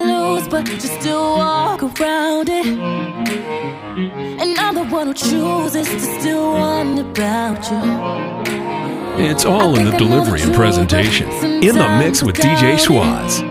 Lose, but walk around it. And I'm the one who chooses to still wonder about you. It's all in the delivery and presentation. In the mix with DJ Schwaz.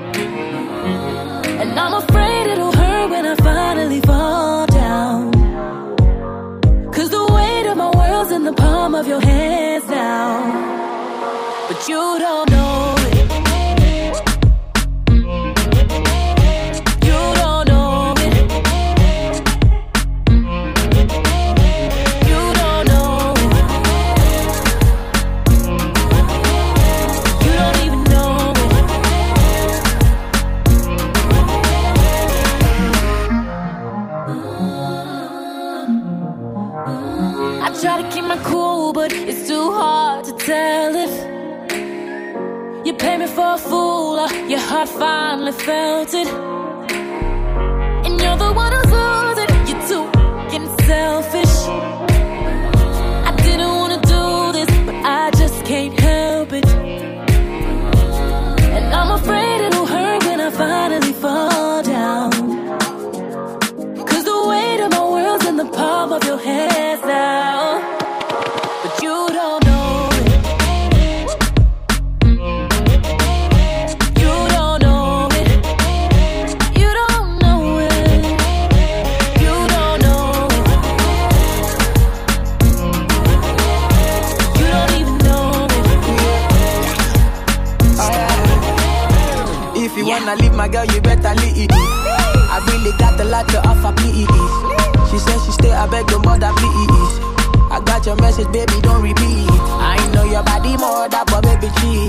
Got your message, baby, don't repeat. I know your body more, that but baby, cheat.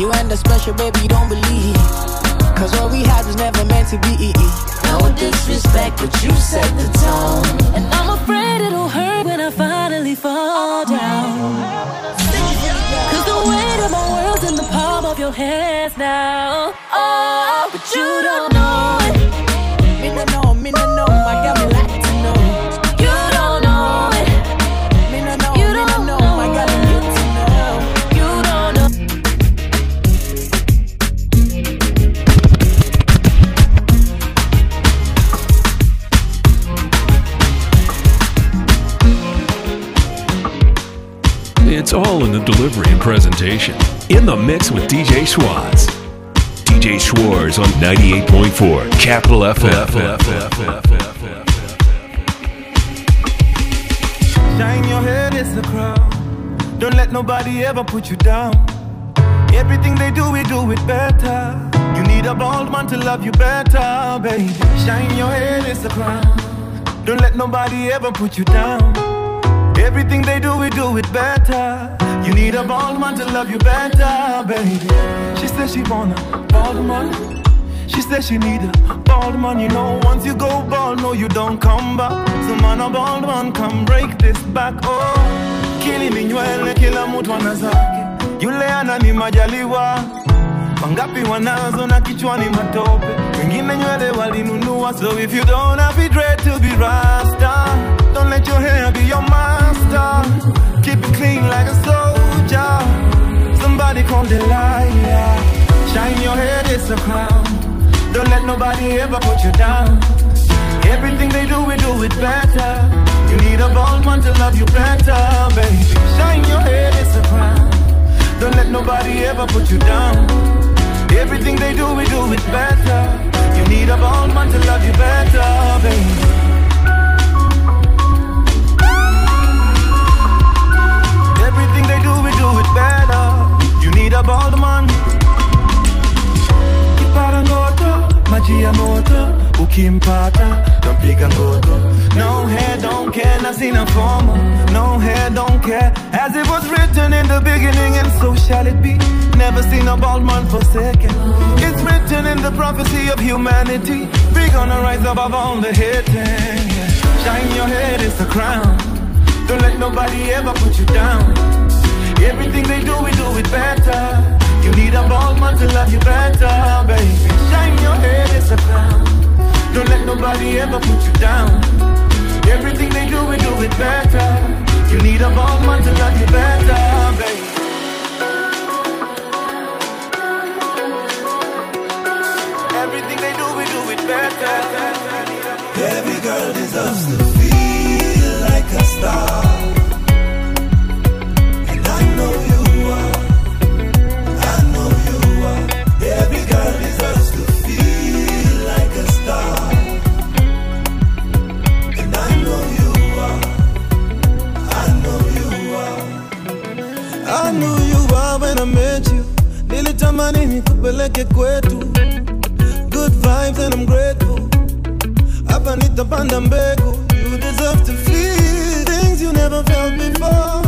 You ain't the special, baby, don't believe. Cause what we had was never meant to be. No disrespect, but you set the tone. And I'm afraid it'll hurt when I finally fall down. Cause the weight of my world's in the palm of your hands now. Oh, but you don't know it. Me no know, me no know, my girl, me It's all in the delivery and presentation. In the mix with DJ Schwaz. DJ Schwaz on 98.4 Capital FM. Shine your head, it's the crown. Don't let nobody ever put you down. Everything they do, we do it better. You need a bald man to love you better, baby. Shine your head, it's the crown. Don't let nobody ever put you down. Everything they do, we do it better. You need a bald man to love you better, baby. She says she wanna bald man. She says she need a bald man. You know, once you go bald, no, you don't come back. So man, a bald man, come break this back. Oh, kili minywele, kila mtu ana zake. Yule ana ni majaliwa Mangapi wanazo na kichwani matope Wengine nywele walinunua So if you don't have it dread to be rasta Don't let your hair be your master. Keep it clean like a soldier. Somebody call Delilah Shine your head, it's a crown. Don't let nobody ever put you down. Everything they do, we do it better. You need a bald man to love you better, baby. Shine your head, it's a crown. Don't let nobody ever put you down. Everything they do, we do it better. You need a bald man to love you better, baby. Better. You need a bald man. Kipara ngoto, maji ya moto, ukimpata, tampiga ngoto. No hair, don't care, na sina forma. No hair, don't care, as it was written in the beginning, and so shall it be. Never seen a bald man forsaken. It's written in the prophecy of humanity. We gonna rise above all the hating. Shine your head, it's the crown. Don't let nobody ever put you down. Everything they do, we do it better. You need a bald man to love you better, baby. Shine your head, it's a crown. Don't let nobody ever put you down. Everything they do, we do it better. You need a bald man to love you nilitamani nikupeleke kwetu good vibes and I'm grateful. Hapa nitapanda mbegu you deserve to feel things you never felt before.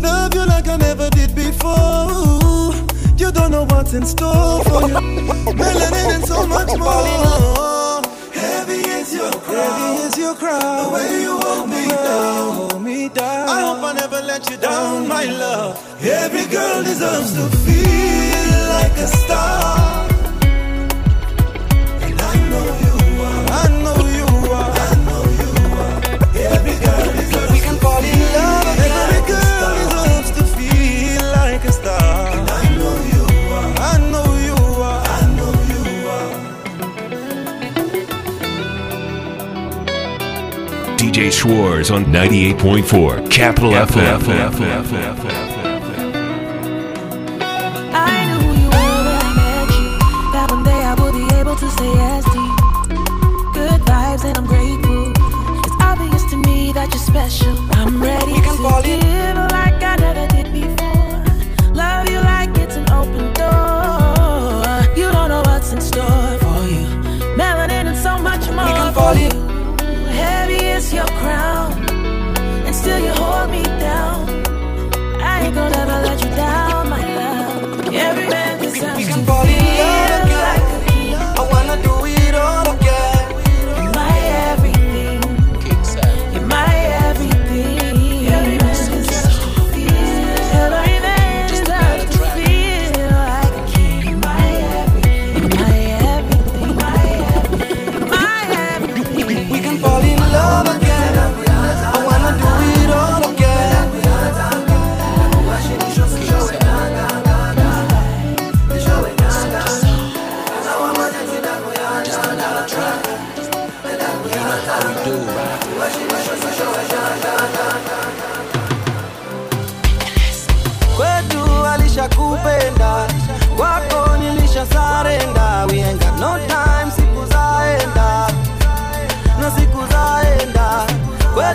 Love you like I never did before. You don't know what's in store for you. Melanin and so much more. Heavy is your crown heavy is your crown the way you hold me down. hold me down. I hope I never let you down my love. Every girl deserves to feel DJ Schwaz on 98.4 Capital FM. I knew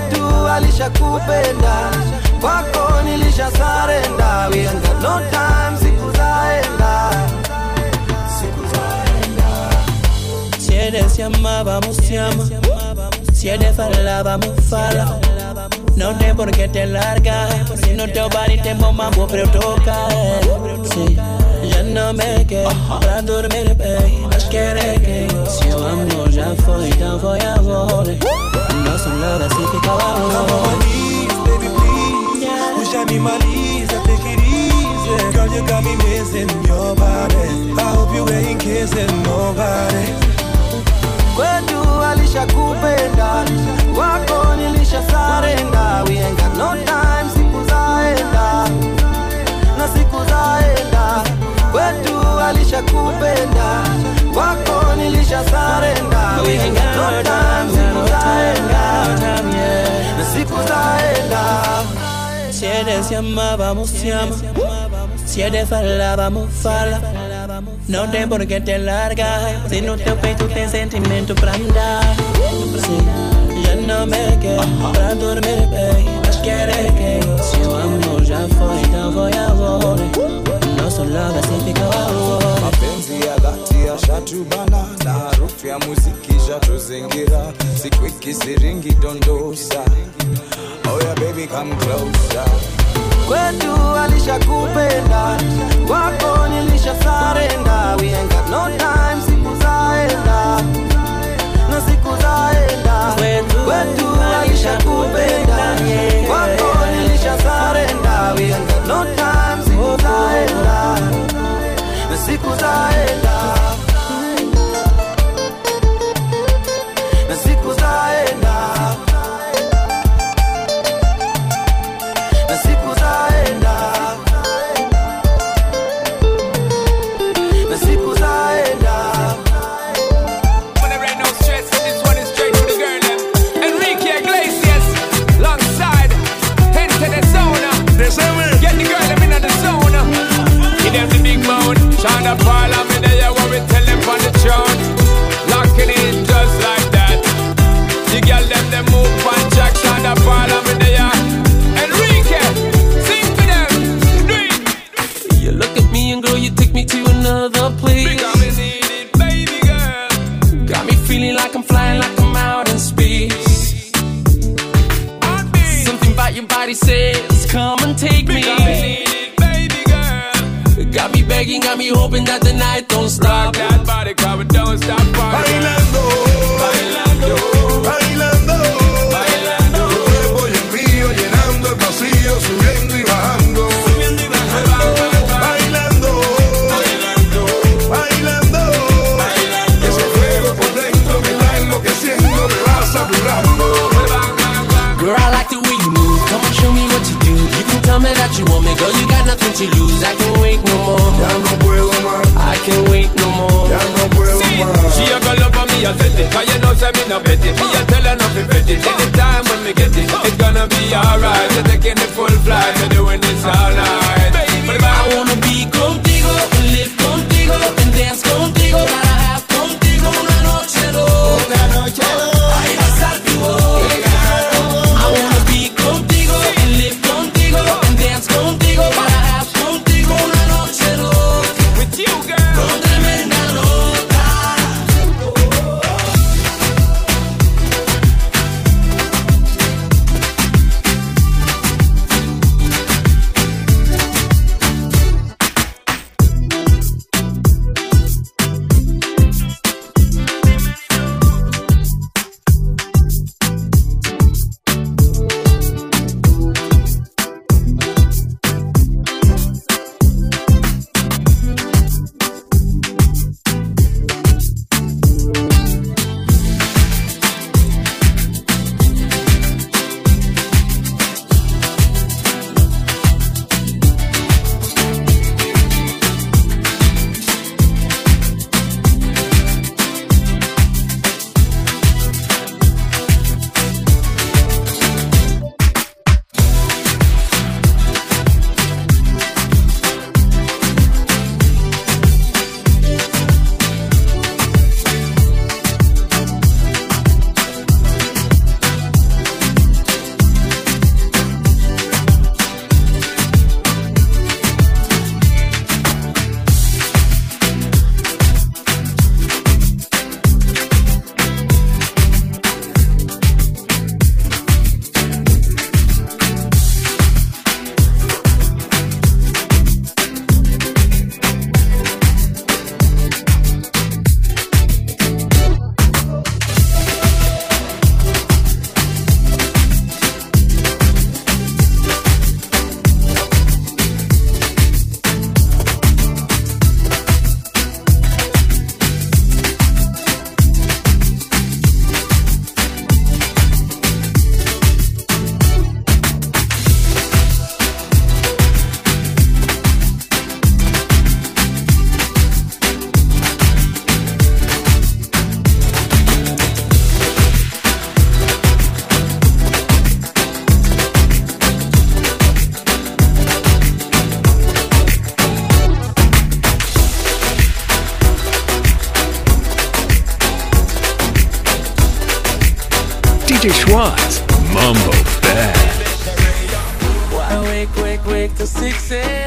kwetu alishakupenda kwako nilisha sarenda we ain't got no time siku zaenda siku zaenda Si eres llama, vamos llama. Si eres fala, vamos fala. No tem por qué te largas. Si no te va te mambo, pero toca. Sí, ya no me quedo pra dormir bem. Mas querer que se o amor já foi, então foi amor. Nosso love assim on my knees, baby, please. Push me I take it easy. Girl, you got me missing your body. I hope you ain't kissing nobody. kwetu alishakupenda kwako nilisha sarenda we ain't got no time siku zaenda na siku zaenda kwetu alishakupenda kwako nilisha sarenda tota na siku zaenda. Si eres llama vamos llama si eres fala vamos fala. No te por qué te largas si no te pecho te sentimiento para andar sí, ya no me quedo para dormir baby. Quiere que si amor ya fue, ya voy a volver. No solo especifico ahora. Mapenzi ya dhati yashatubana na harufu ya muziki shatuzingira, siku ikisiringi dondosa. Oh yeah, baby come closer. Kwetu alishakupenda kwako nilisha sarenda we ain't got no time siku zaenda. Na siku zaenda. Kwetu alishakupenda kwako nilisha sarenda we ain't got no time zaenda But Mumbo Bad. Wake, wake, wake till 6 a.m.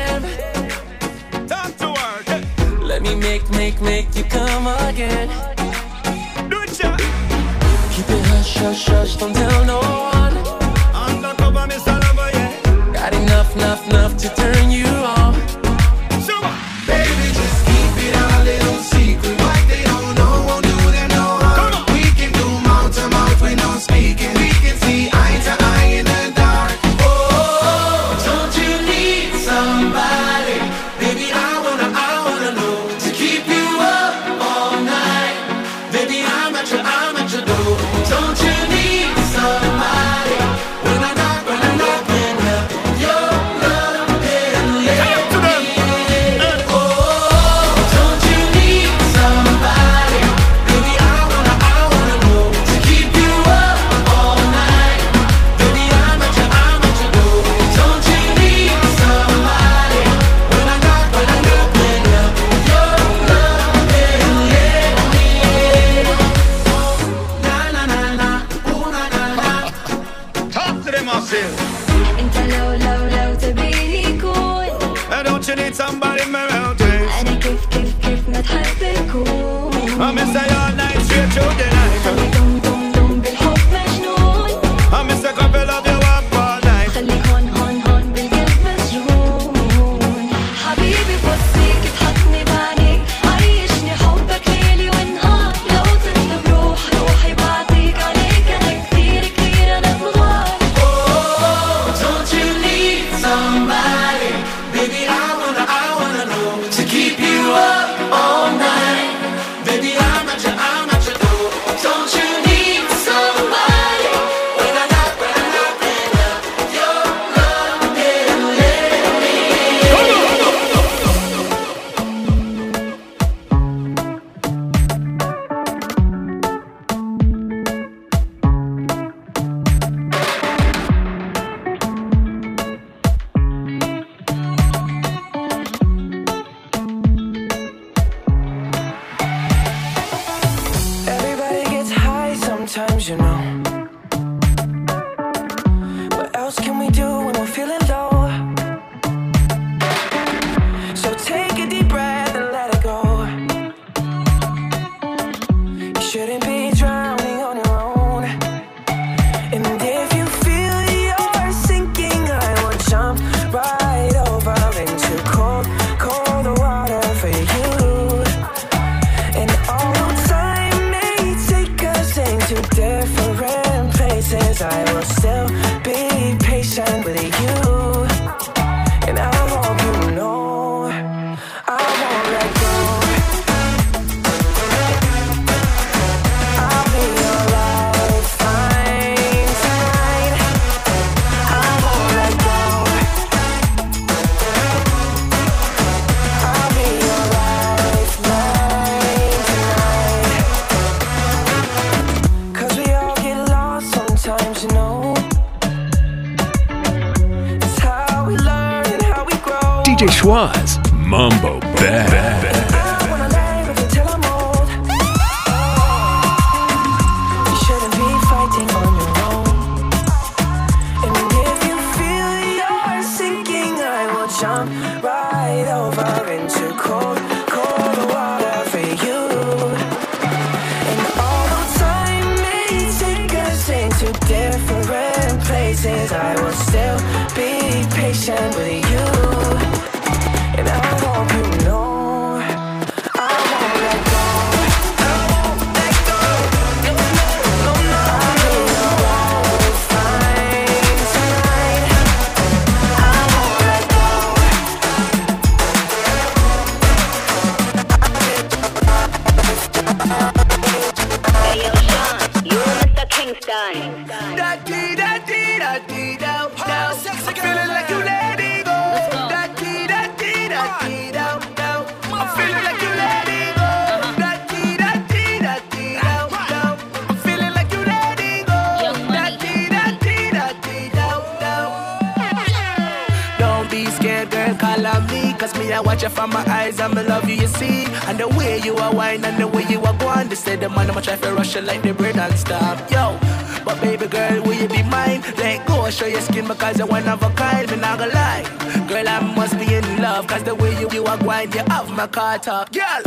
they say the man, I'm a try to rush it like the bread and stop. Yo, but baby girl, will you be mine? Let go, show your skin because you're one of a kind. Me not gonna lie, girl, I must be in love. Cause the way you, you are grind, you have my car top. Girl,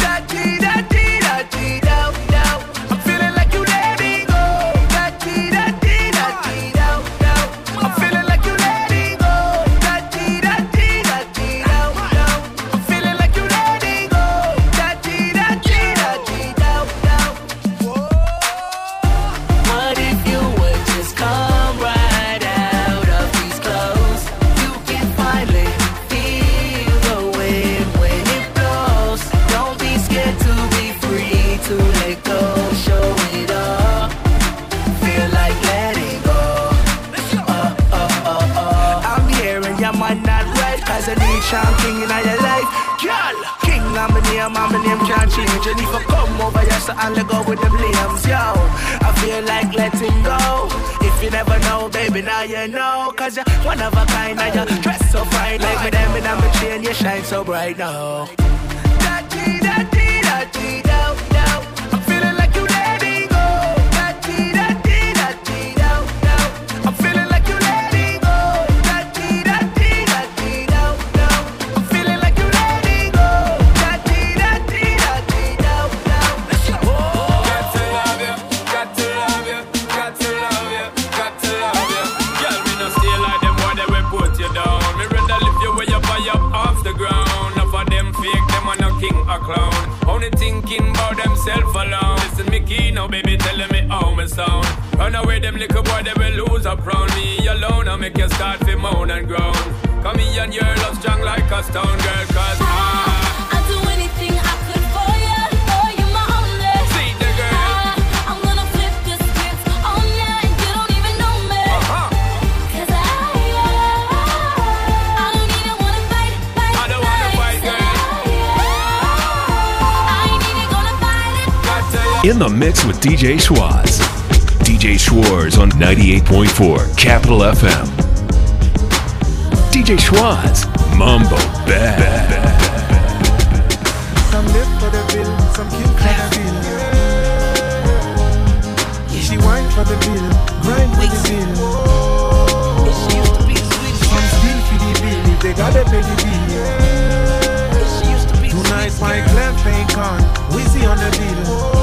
that G, that Sean King in your life. Girl, King, I'm a name, I'm name can't change. You if I come over, here, so I let go with the blames, yo. I feel like letting go. If you never know, baby, now you know. Cause you're one of a kind, and you dress so fine. Like me, them, and I'm a chain, you shine so bright now. Daddy, daddy, daddy. talking about themself alone. Listen, me keen now, baby, telling me how me sound. Run away, them little boy, they will lose up round me alone. I make you start to moan and groan. Come here and your love strong like a stone girl, cause I in the mix with DJ Schwaz. DJ Schwaz on 98.4 Capital FM. DJ Schwaz, Mumbo Bad. Some live for the bill, some kill for the bill. Yeah. She whine for the bill, grind for the bill. Some steal for the bill if they gotta pay the bill. Yeah. Tonight my clef ain't gone, Wizzy on the bill.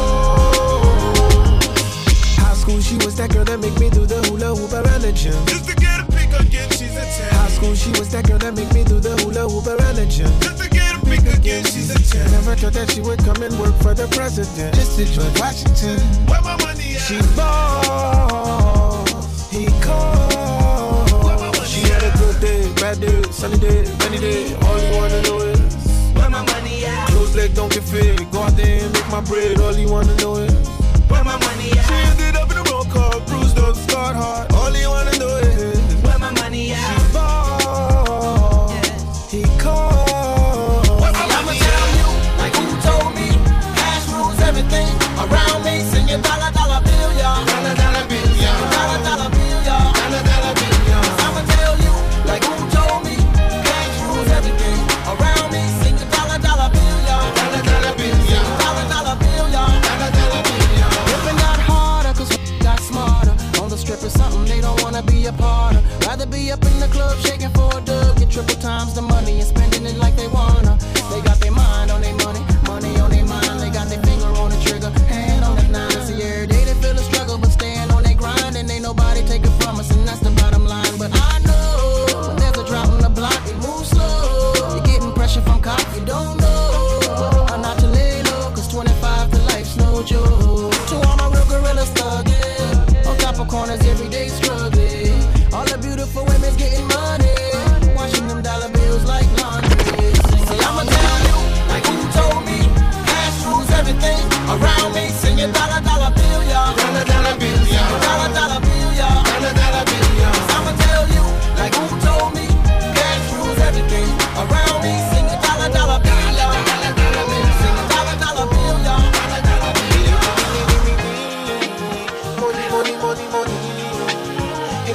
would come and work for the president. This is George Washington. Where my money at? She balls, he calls. She had a good day, bad day, sunny day, rainy day. All you wanna know is where my money at? Close leg, don't get fit. Go out there and make my bread. All you wanna know is where my money at? She ended up in a roll call, bruised up, scarred heart. All you wanna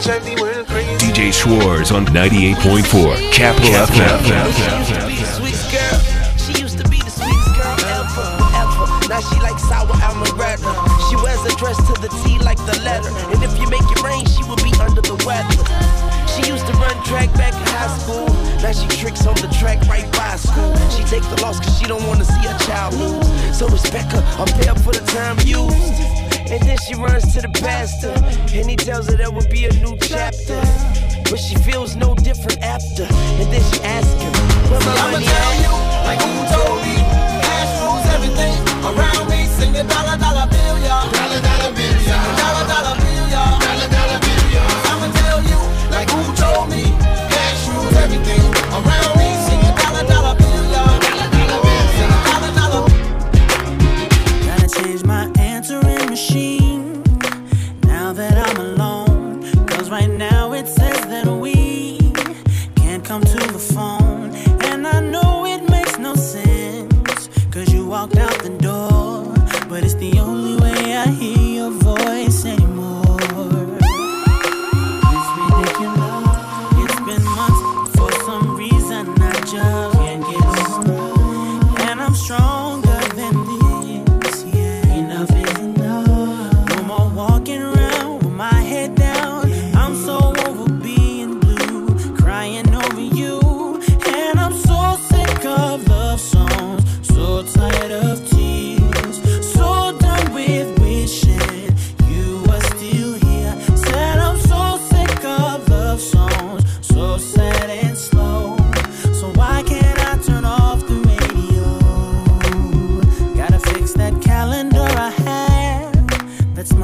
DJ Schwaz on 98.4 Capital FM. Now she likes sour amaretto. She wears a dress to the T like the letter. And if you make it rain, she will be under the weather. She used to run track back in high school. Now she tricks on the track right by school. She take the loss cause she don't wanna see her child lose. So respect her, I'm there for the time used. And then she runs to the pastor, and he tells her there will be a new chapter. But she feels no different after. And then she asks him, Where my money?" I'ma tell you, like you told me, cash rules everything around me. Sing a dollar, dollar bill, y'all. Dollar, dollar bill.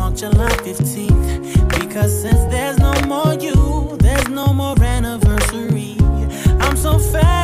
on July 15th. Because since there's no more you, there's no more anniversary. I'm so fast.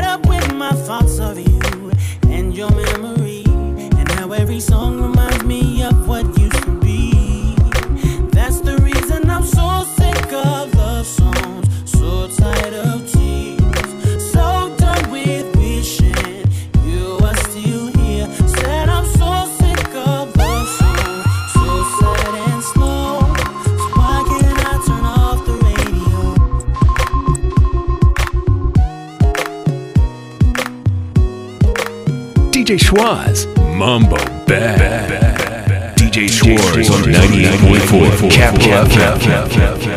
Cap, cap, cap, cap, cap, cap.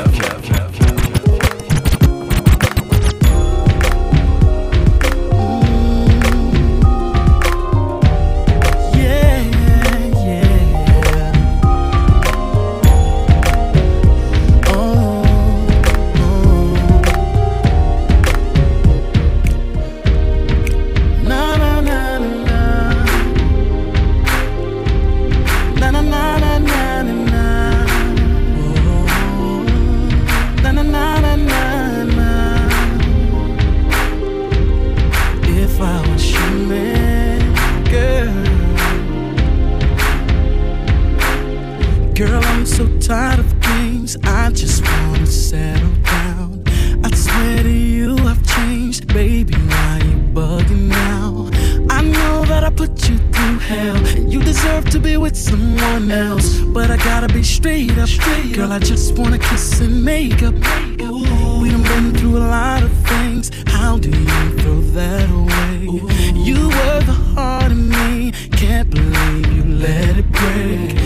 break.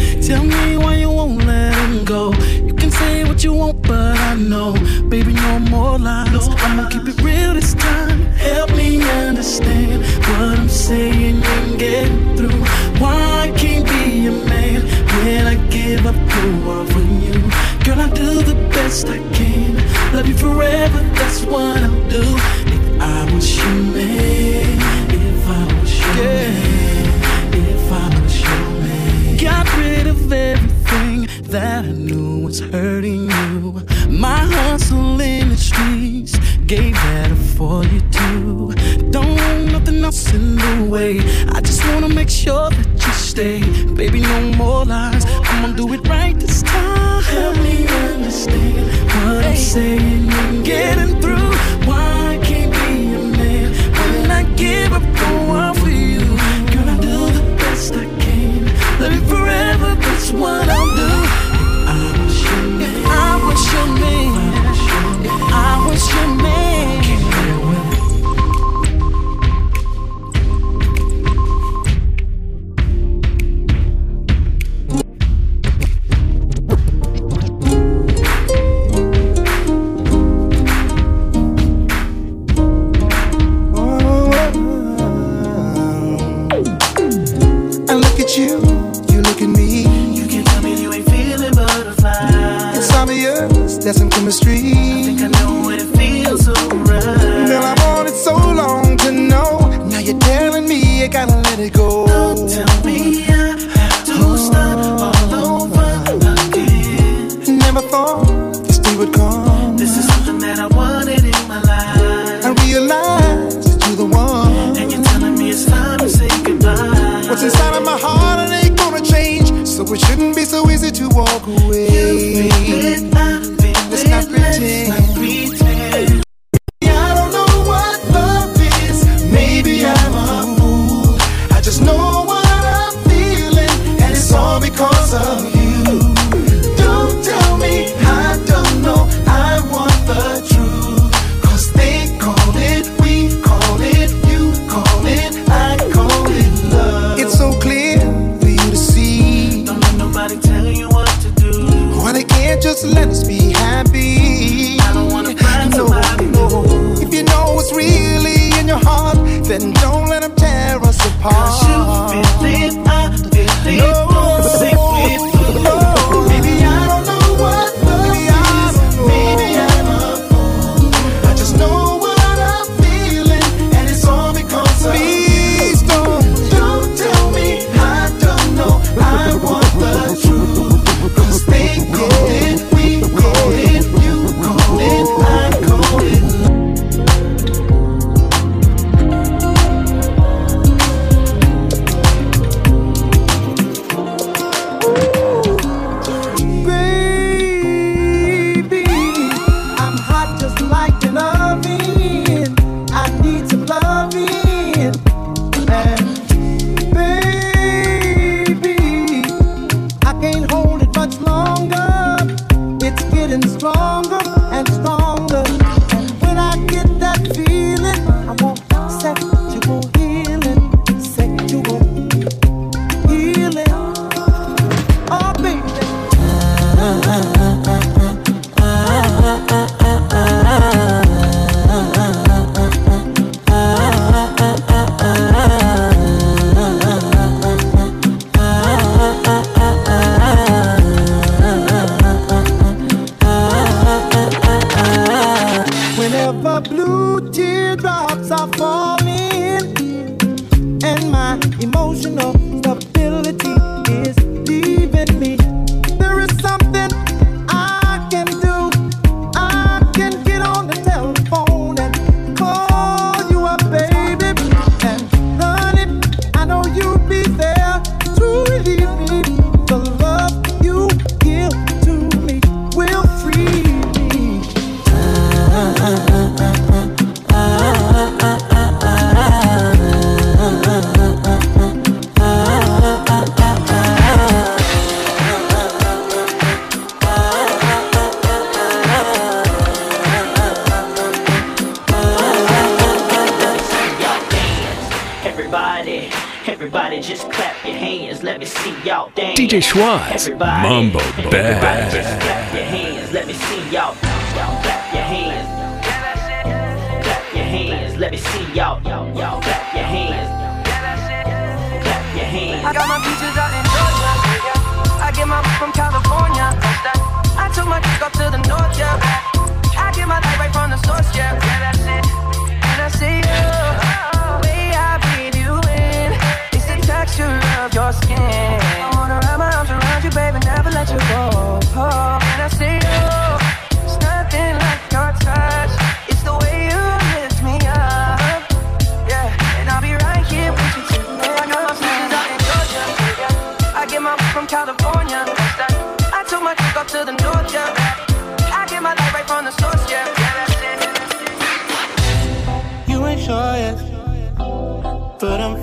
It shouldn't be so easy to walk away.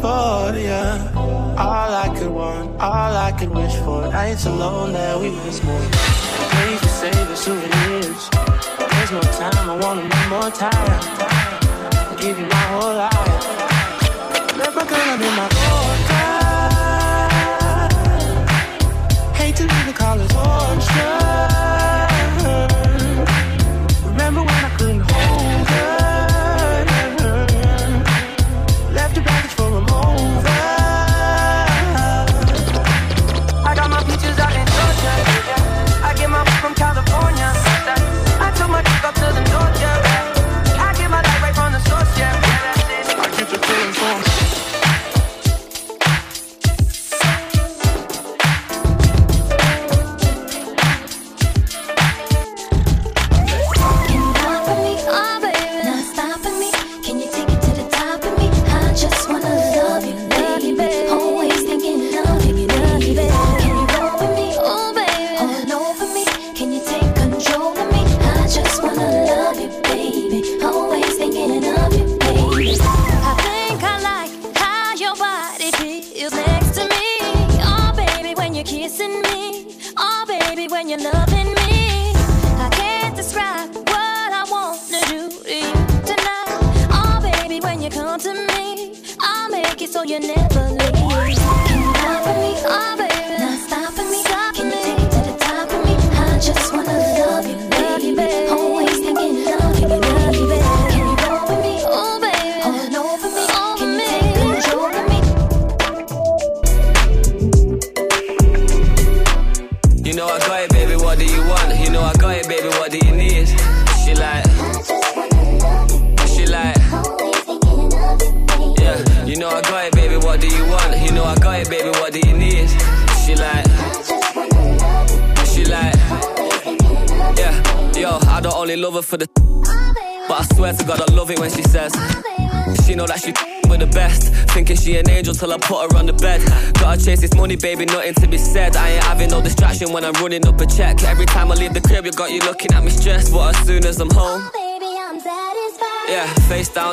For ya. All I could want, all I could wish for. Nights alone that we miss more. Please to save the souvenirs. There's no time, I wanna make more time. I'll give you my whole life. Never gonna be my Fortnite. Hate to leave the college torture. You know I got it, baby, what do you want? You know I got it, baby, what do you need? She like, she like, yeah. Yo, I don't only love her for the, but I swear to God I love it when she says. She know that she with the best. Thinking she an angel till I put her on the bed. Gotta chase this money, baby, nothing to be said. I ain't having no distraction when I'm running up a check. Every time I leave the crib, you got you looking at me stressed. But as soon as I'm home, yeah, face down.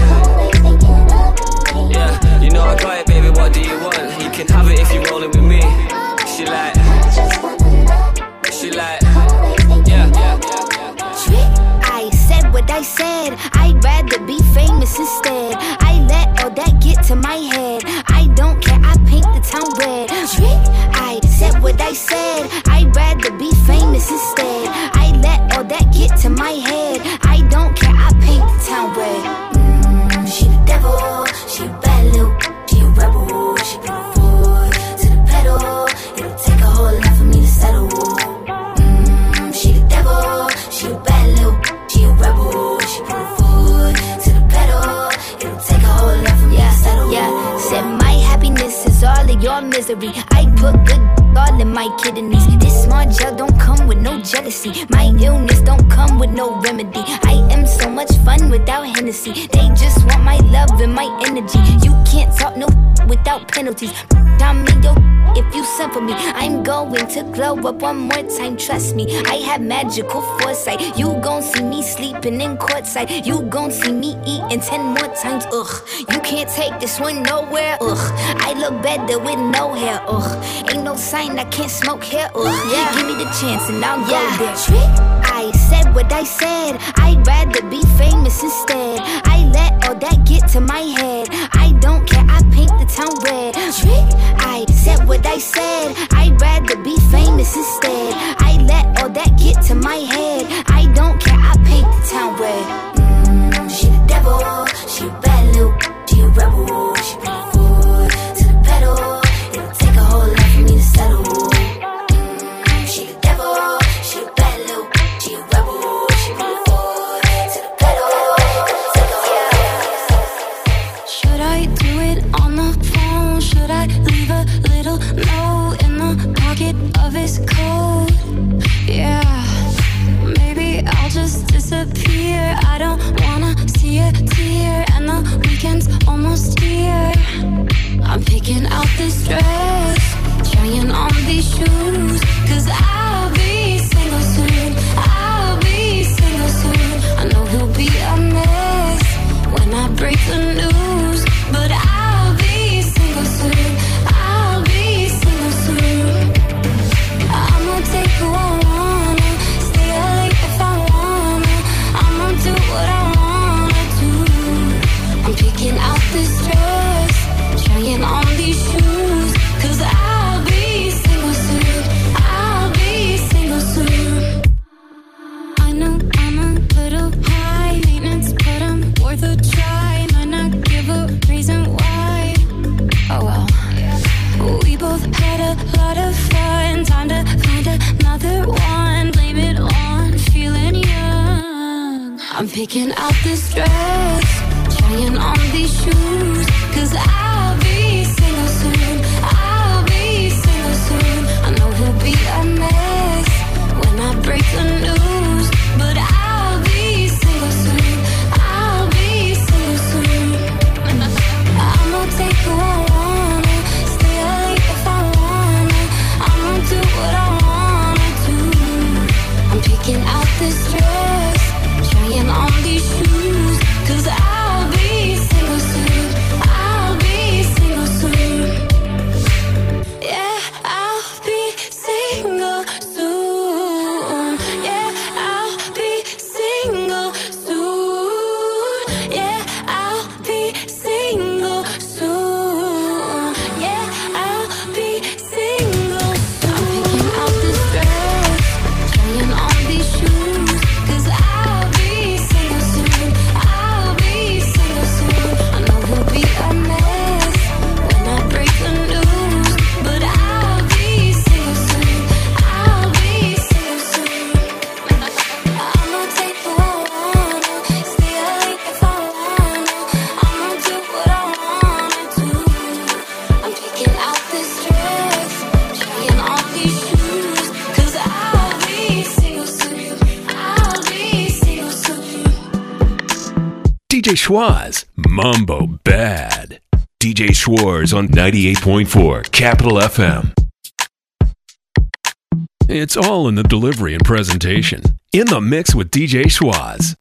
Yeah, you know I got it, baby. What do you want? You can have it if you rolling with me. She like, she like, yeah, yeah, yeah. I said what I said. I'd rather be famous instead. I let all that get to my head. I don't care. I paint the town red. I said what I said. I'd rather be famous instead. I let all that get to my head. your misery. I put good all in my kidneys. This small gel don't come with no jealousy. My illness don't come with no remedy. I am so much fun without Hennessy. They just want my love and my energy. You can't talk no without penalties. I'm in your if you send for me. I'm going to glow up one more time, trust me. I have magical foresight. You gon' see me sleeping in courtside. You gon' see me eating ten more times. Ugh, you can't take this one nowhere. Ugh, I look better when with no hair. Ugh. Ain't no sign I can't smoke here. Ugh. Yeah. Give me the chance and I'll yeah. go there. I said what I said. I'd rather be famous instead. I let all that get to my head. I don't care. I paint the town red. I said what I said. I'd rather be famous instead. I let all that get to my head. I don't care. I paint the town red. Mm, she the devil. She a bad little. She a rebel. you picking out this dress, trying on these shoes, cause I was Mambo Bad. DJ Schwaz on 98.4 Capital FM. It's all in the delivery and presentation. In the mix with DJ Schwaz.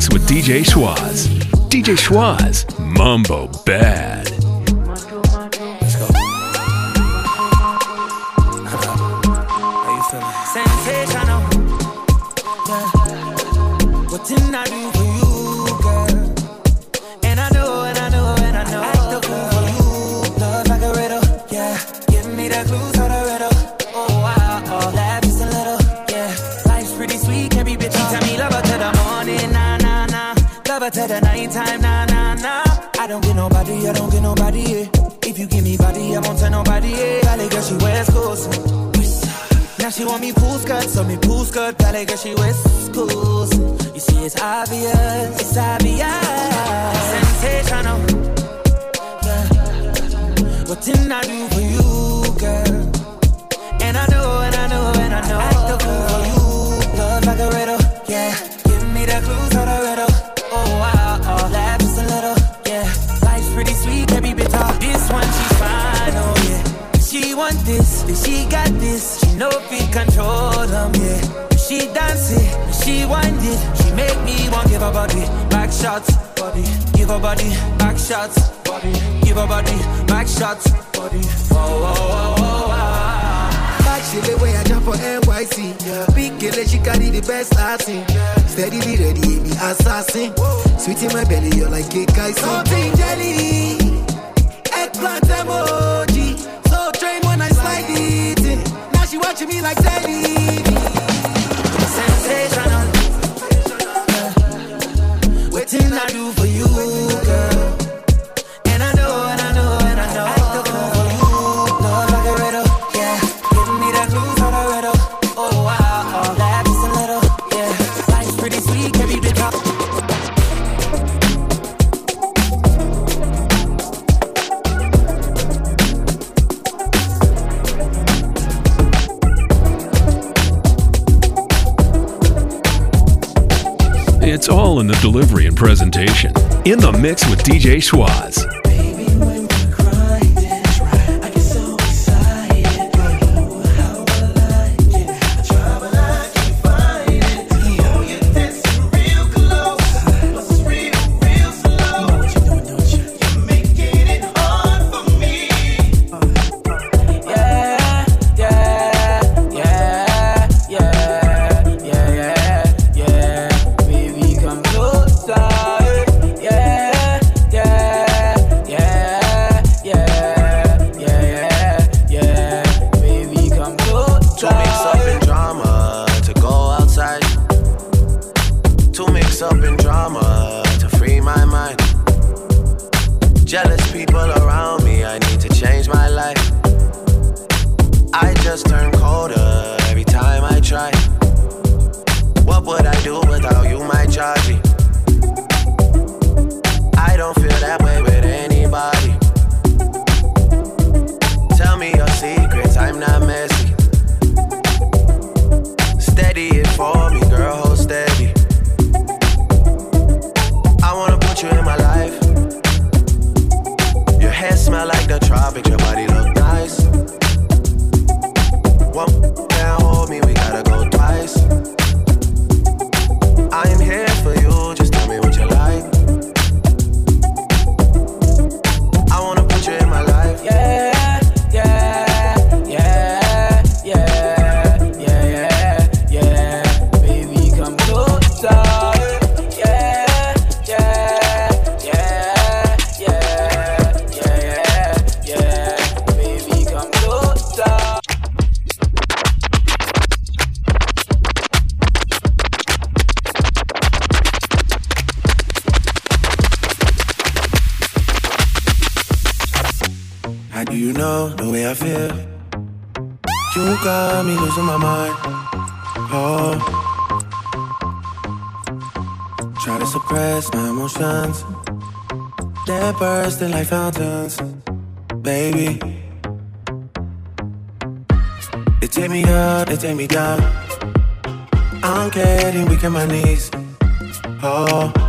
Mix with DJ Schwaz. DJ Schwaz, Mambo Best. shots, body. Give her body, back shots, body. Give her body, back shots, body. Oh, oh, oh, oh, ah. Back she the way I jump for NYC. Yeah. Big girl, she carry the best acting. Yeah. Steadily ready, the assassin. Whoa. Sweet in my belly, you're like cake ice. Something jelly, eggplant emoji. So train when I slide it in. Now she watching me like Teddy. all in the delivery and presentation. In the mix with DJ Schwaz. up in drama to free my mind. Jealous people around me, I need to change my life. I just turn colder every time I try. What would I do without you, my Charlie? bursting like fountains, baby. They take me up, they take me down. I'm getting weak at my knees. Oh.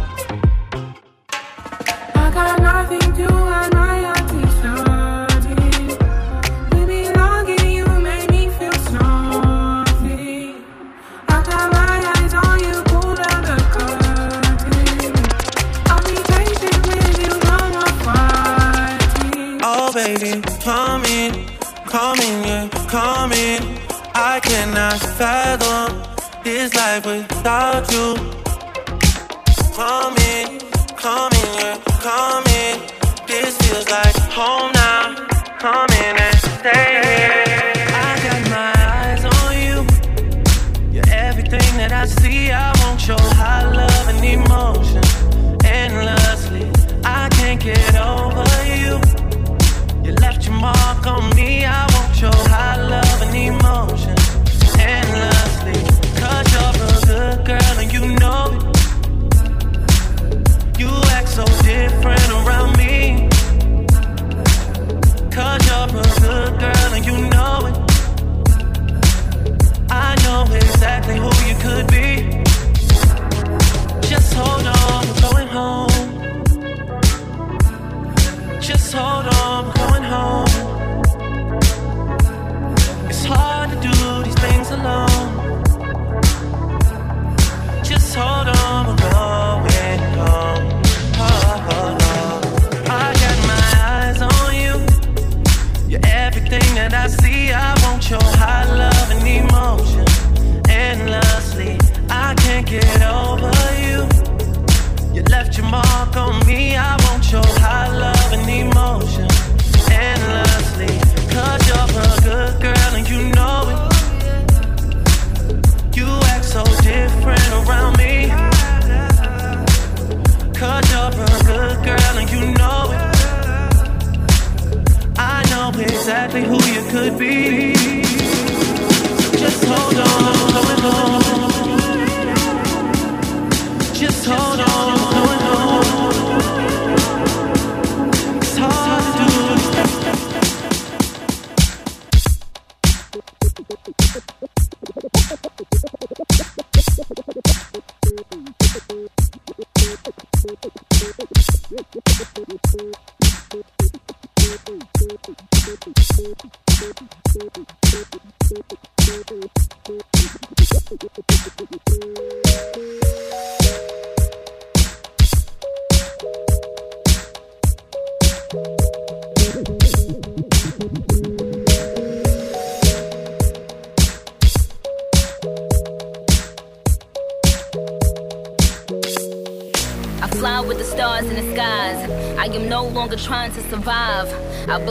I believe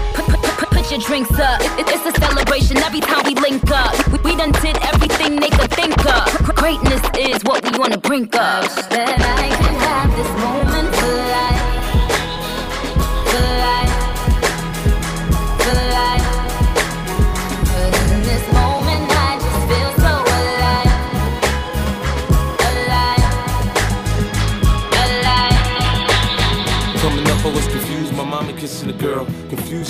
Your drinks up. It- it's a celebration every time we link up. We, we done did everything they could think of. Greatness is what we wanna bring up.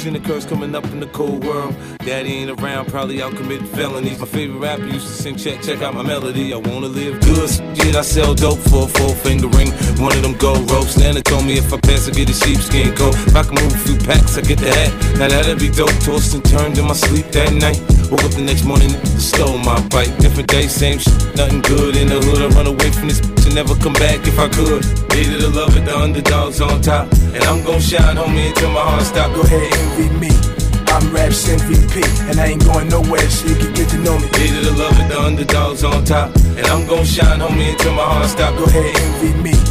Confusion occurs coming up in the cold world. Daddy ain't around, probably out committing felonies. My favorite rapper used to sing, check, check out my melody. I wanna live good. Shit, I sell dope for a four finger ring. One of them gold ropes. Nana told me if I pass, I get a sheepskin coat. If I can move a few packs, I get the hat. Now that'd be dope. Tossed and turned in my sleep that night. Woke up the next morning, stole my bike. Different day, same shit, nothing good in the hood. I run away from this bitch never come back if I could. Hated to love it, the underdogs on top. And I'm gon' shine, homie, until my heart stop. Go ahead, envy me. I'm Raps MVP, and I ain't going nowhere, so you can get to know me. Hated to love it, the underdogs on top. And I'm gon' shine, homie, until my heart stop. Go ahead, envy me.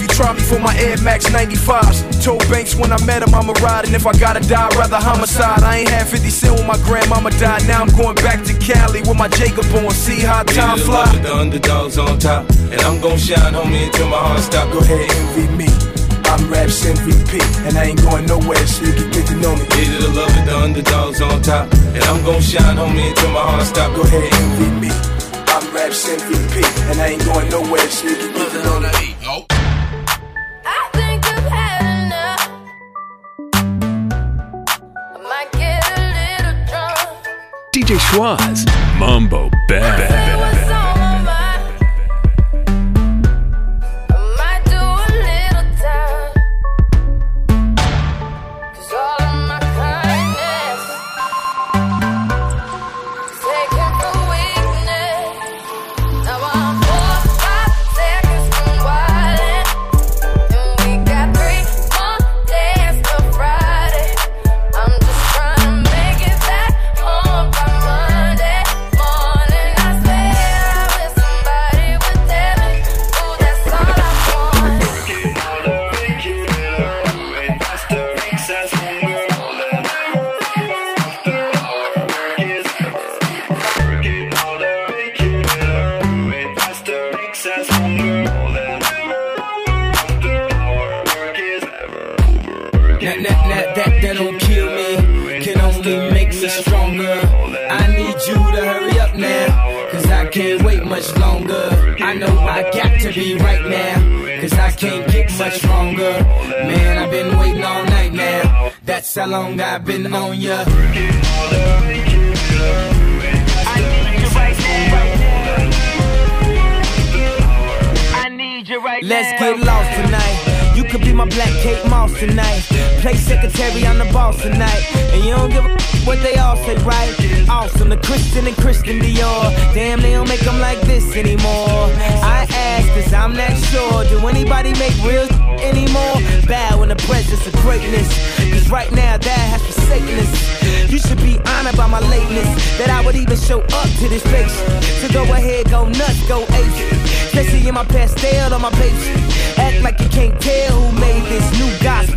you try me for my Air Max 95s. Told Banks when I met him, I'ma ride, and if I gotta die, I'd rather homicide. I ain't had 50 cent when my grandmama died, now I'm going back to Cali with my Jacob on. See how time fly. the underdogs on top. And I'm gon' shine, homie, until my heart stop. Go ahead, envy me. I'm Raps MVP, and I ain't going nowhere, so you can get to know me. Hated to love it, the underdogs on top. And I'm gon' shine, homie, until my heart stop. Go ahead, envy me. I'm Raps MVP, and I ain't going nowhere, so you can get to know me. DJ Schwaz, Mambo Bad.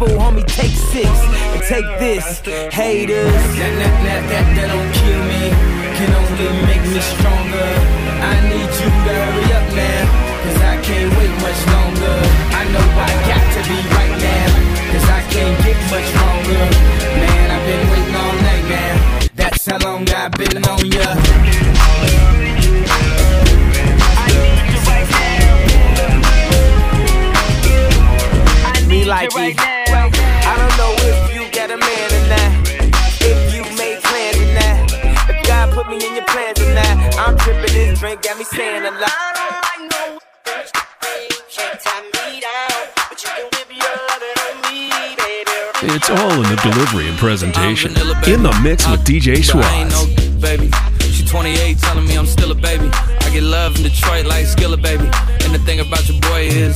New homie. Take six and take this, haters. That, that, that, that, that don't kill me, can only make me stronger. I need you to hurry up now, cause I can't wait much longer. I know I got to be right now, cause I can't get much longer. Man, I've been waiting all night now. That's how long I've been on ya. Like it. I a man or not. If you made plans or not. If God put me in your plans or not. I'm tripping this drink, got me saying a lot. It's all in the delivery and presentation. In the mix with DJ But I ain't Schwaz. no baby. She 28, telling me I'm still a baby. I get love in Detroit like Skilla, baby. And the thing about your boy is.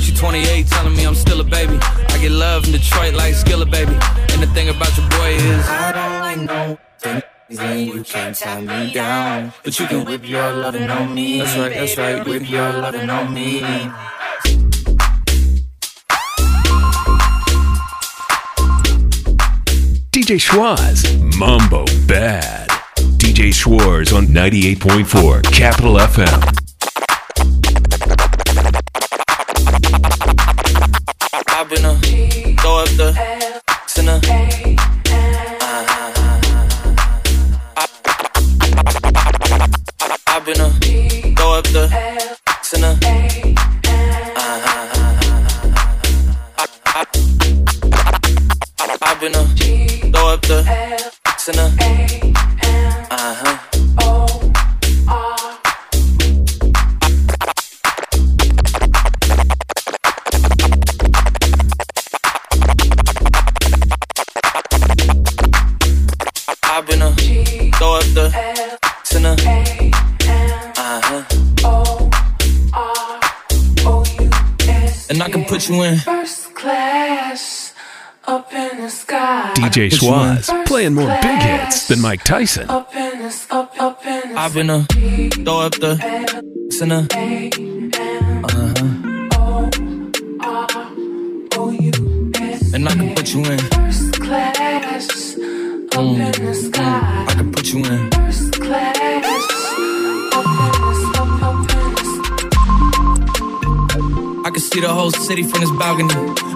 She 28, telling me I'm still a baby. I get love in Detroit like Skilla, baby. And the thing about your boy is. I don't like no then you can't tie me down. But you can whip your loving on me. That's right, that's right. Whip your loving on me. DJ Schwaz, Mambo Bad. DJ Schwaz on 98.4 Capital FM. Sinner. Uh huh. I've been a throw up the sinner. Uh huh. And I can put you in. DJ Schwaz, playing more big hits than Mike Tyson. Up in the up up in the I've been a throw up the sinner. Uh huh. And I can put you in. first class up in the sky. I can put you in. First class up in the up up in the I can see the whole city from this balcony.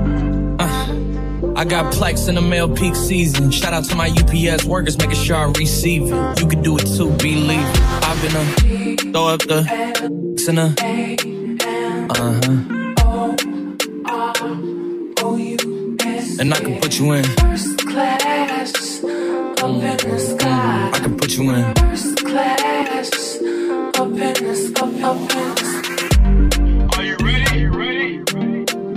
I got plex in the mail peak season. Shout out to my UPS workers, making sure I receive it. You can do it too, believe it. I've been a throw up the sinner. Uh huh. And I can put you in. first class up in the sky. I can put you in. First class up in the up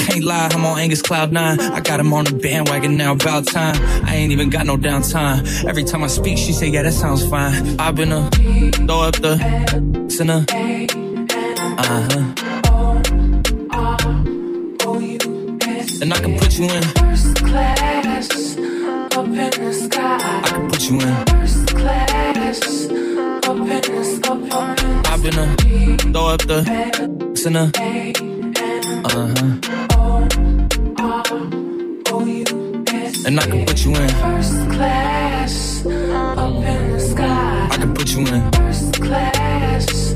can't lie, I'm on Angus Cloud 9. I got him on the bandwagon now, about time. I ain't even got no downtime. Every time I speak, she say, yeah, that sounds fine. I've been a throw up the in uh-huh. And I can put you in first class up in the sky. I can put you in first class up in the sky. I've been a throw up the in uh-huh. And I can put you in. First class, up in the sky. I can put you in. First class,